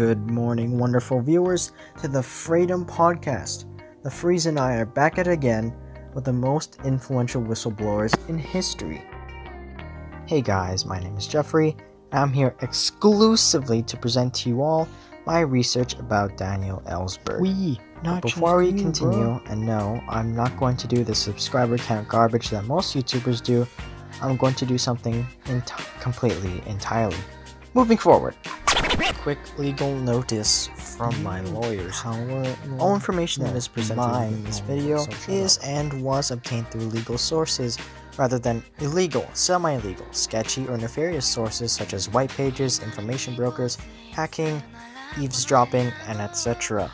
Good morning, wonderful viewers, to the Freedom Podcast. The Freeze and I are back at it again with the most influential whistleblowers in history. Hey guys, my name is Jeffrey, and I'm here exclusively to present to you all my research about Daniel Ellsberg. We, not Before we continue, bro. and no, I'm not going to do the subscriber count garbage that most YouTubers do. I'm going to do something enti- completely, entirely. Moving forward. Quick legal notice from my lawyers. All information that is presented in this video is and was obtained through legal sources rather than illegal, semi-legal, sketchy, or nefarious sources such as white pages, information brokers, hacking, eavesdropping, and etc.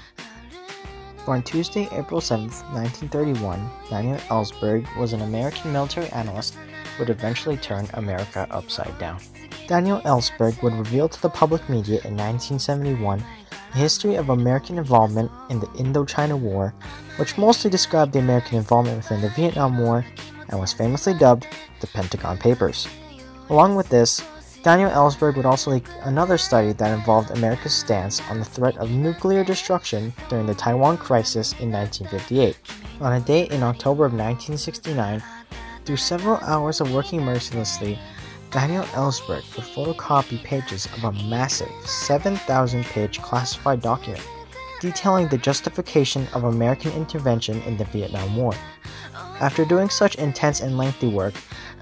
Born Tuesday, April 7th, 1931, Daniel Ellsberg was an American military analyst would eventually turn America upside down. Daniel Ellsberg would reveal to the public media in 1971 the history of American involvement in the Indochina War, which mostly described the American involvement within the Vietnam War and was famously dubbed the Pentagon Papers. Along with this, Daniel Ellsberg would also leak another study that involved America's stance on the threat of nuclear destruction during the Taiwan crisis in 1958. On a date in October of 1969, through several hours of working mercilessly, Daniel Ellsberg would photocopy pages of a massive 7,000 page classified document detailing the justification of American intervention in the Vietnam War. After doing such intense and lengthy work,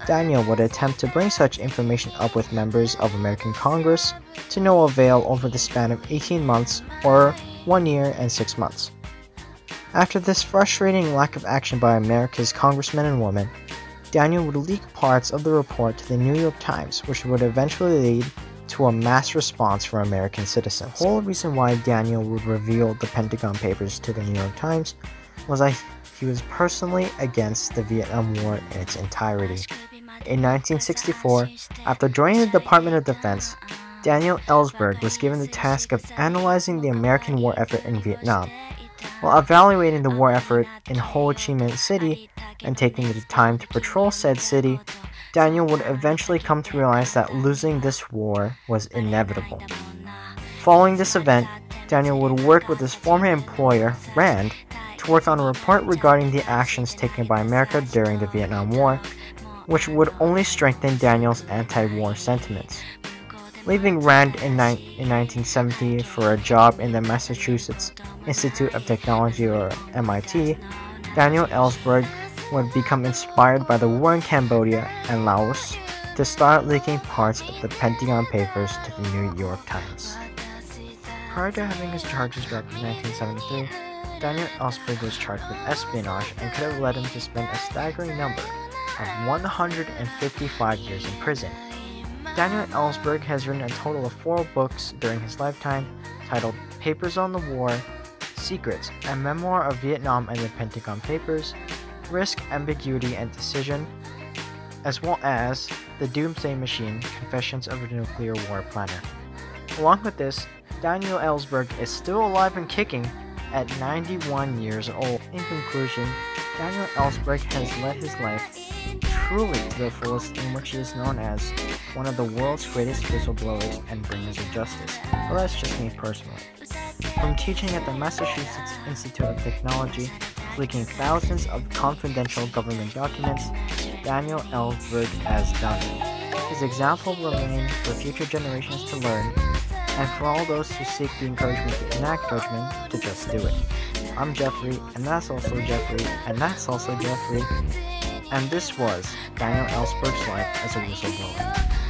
Daniel would attempt to bring such information up with members of American Congress to no avail over the span of 18 months or one year and six months. After this frustrating lack of action by America's congressmen and women, Daniel would leak parts of the report to the New York Times, which would eventually lead to a mass response from American citizens. The whole reason why Daniel would reveal the Pentagon Papers to the New York Times was that he was personally against the Vietnam War in its entirety. In 1964, after joining the Department of Defense, Daniel Ellsberg was given the task of analyzing the American war effort in Vietnam. While evaluating the war effort in Ho Chi Minh City and taking the time to patrol said city, Daniel would eventually come to realize that losing this war was inevitable. Following this event, Daniel would work with his former employer, RAND, to work on a report regarding the actions taken by America during the Vietnam War, which would only strengthen Daniel's anti war sentiments. Leaving RAND in, in 1970 for a job in the Massachusetts Institute of Technology or MIT, Daniel Ellsberg would become inspired by the war in Cambodia and Laos to start leaking parts of the Pentagon Papers to the New York Times. Prior to having his charges dropped in 1973, Daniel Ellsberg was charged with espionage and could have led him to spend a staggering number of 155 years in prison. Daniel Ellsberg has written a total of four books during his lifetime titled Papers on the War, Secrets, A Memoir of Vietnam and the Pentagon Papers, Risk, Ambiguity, and Decision, as well as The Doomsday Machine Confessions of a Nuclear War Planner. Along with this, Daniel Ellsberg is still alive and kicking at 91 years old. In conclusion, Daniel Ellsberg has led his life truly to the fullest in which he is known as one of the world's greatest whistleblowers and bringers of justice. Well, that's just me personally. From teaching at the Massachusetts Institute of Technology leaking thousands of confidential government documents, Daniel Ellsberg has done. His example will remain for future generations to learn, and for all those who seek the encouragement to enact judgment to just do it. I'm Jeffrey, and that's also Jeffrey, and that's also Jeffrey, and this was Daniel Ellsberg's life as a whistleblower.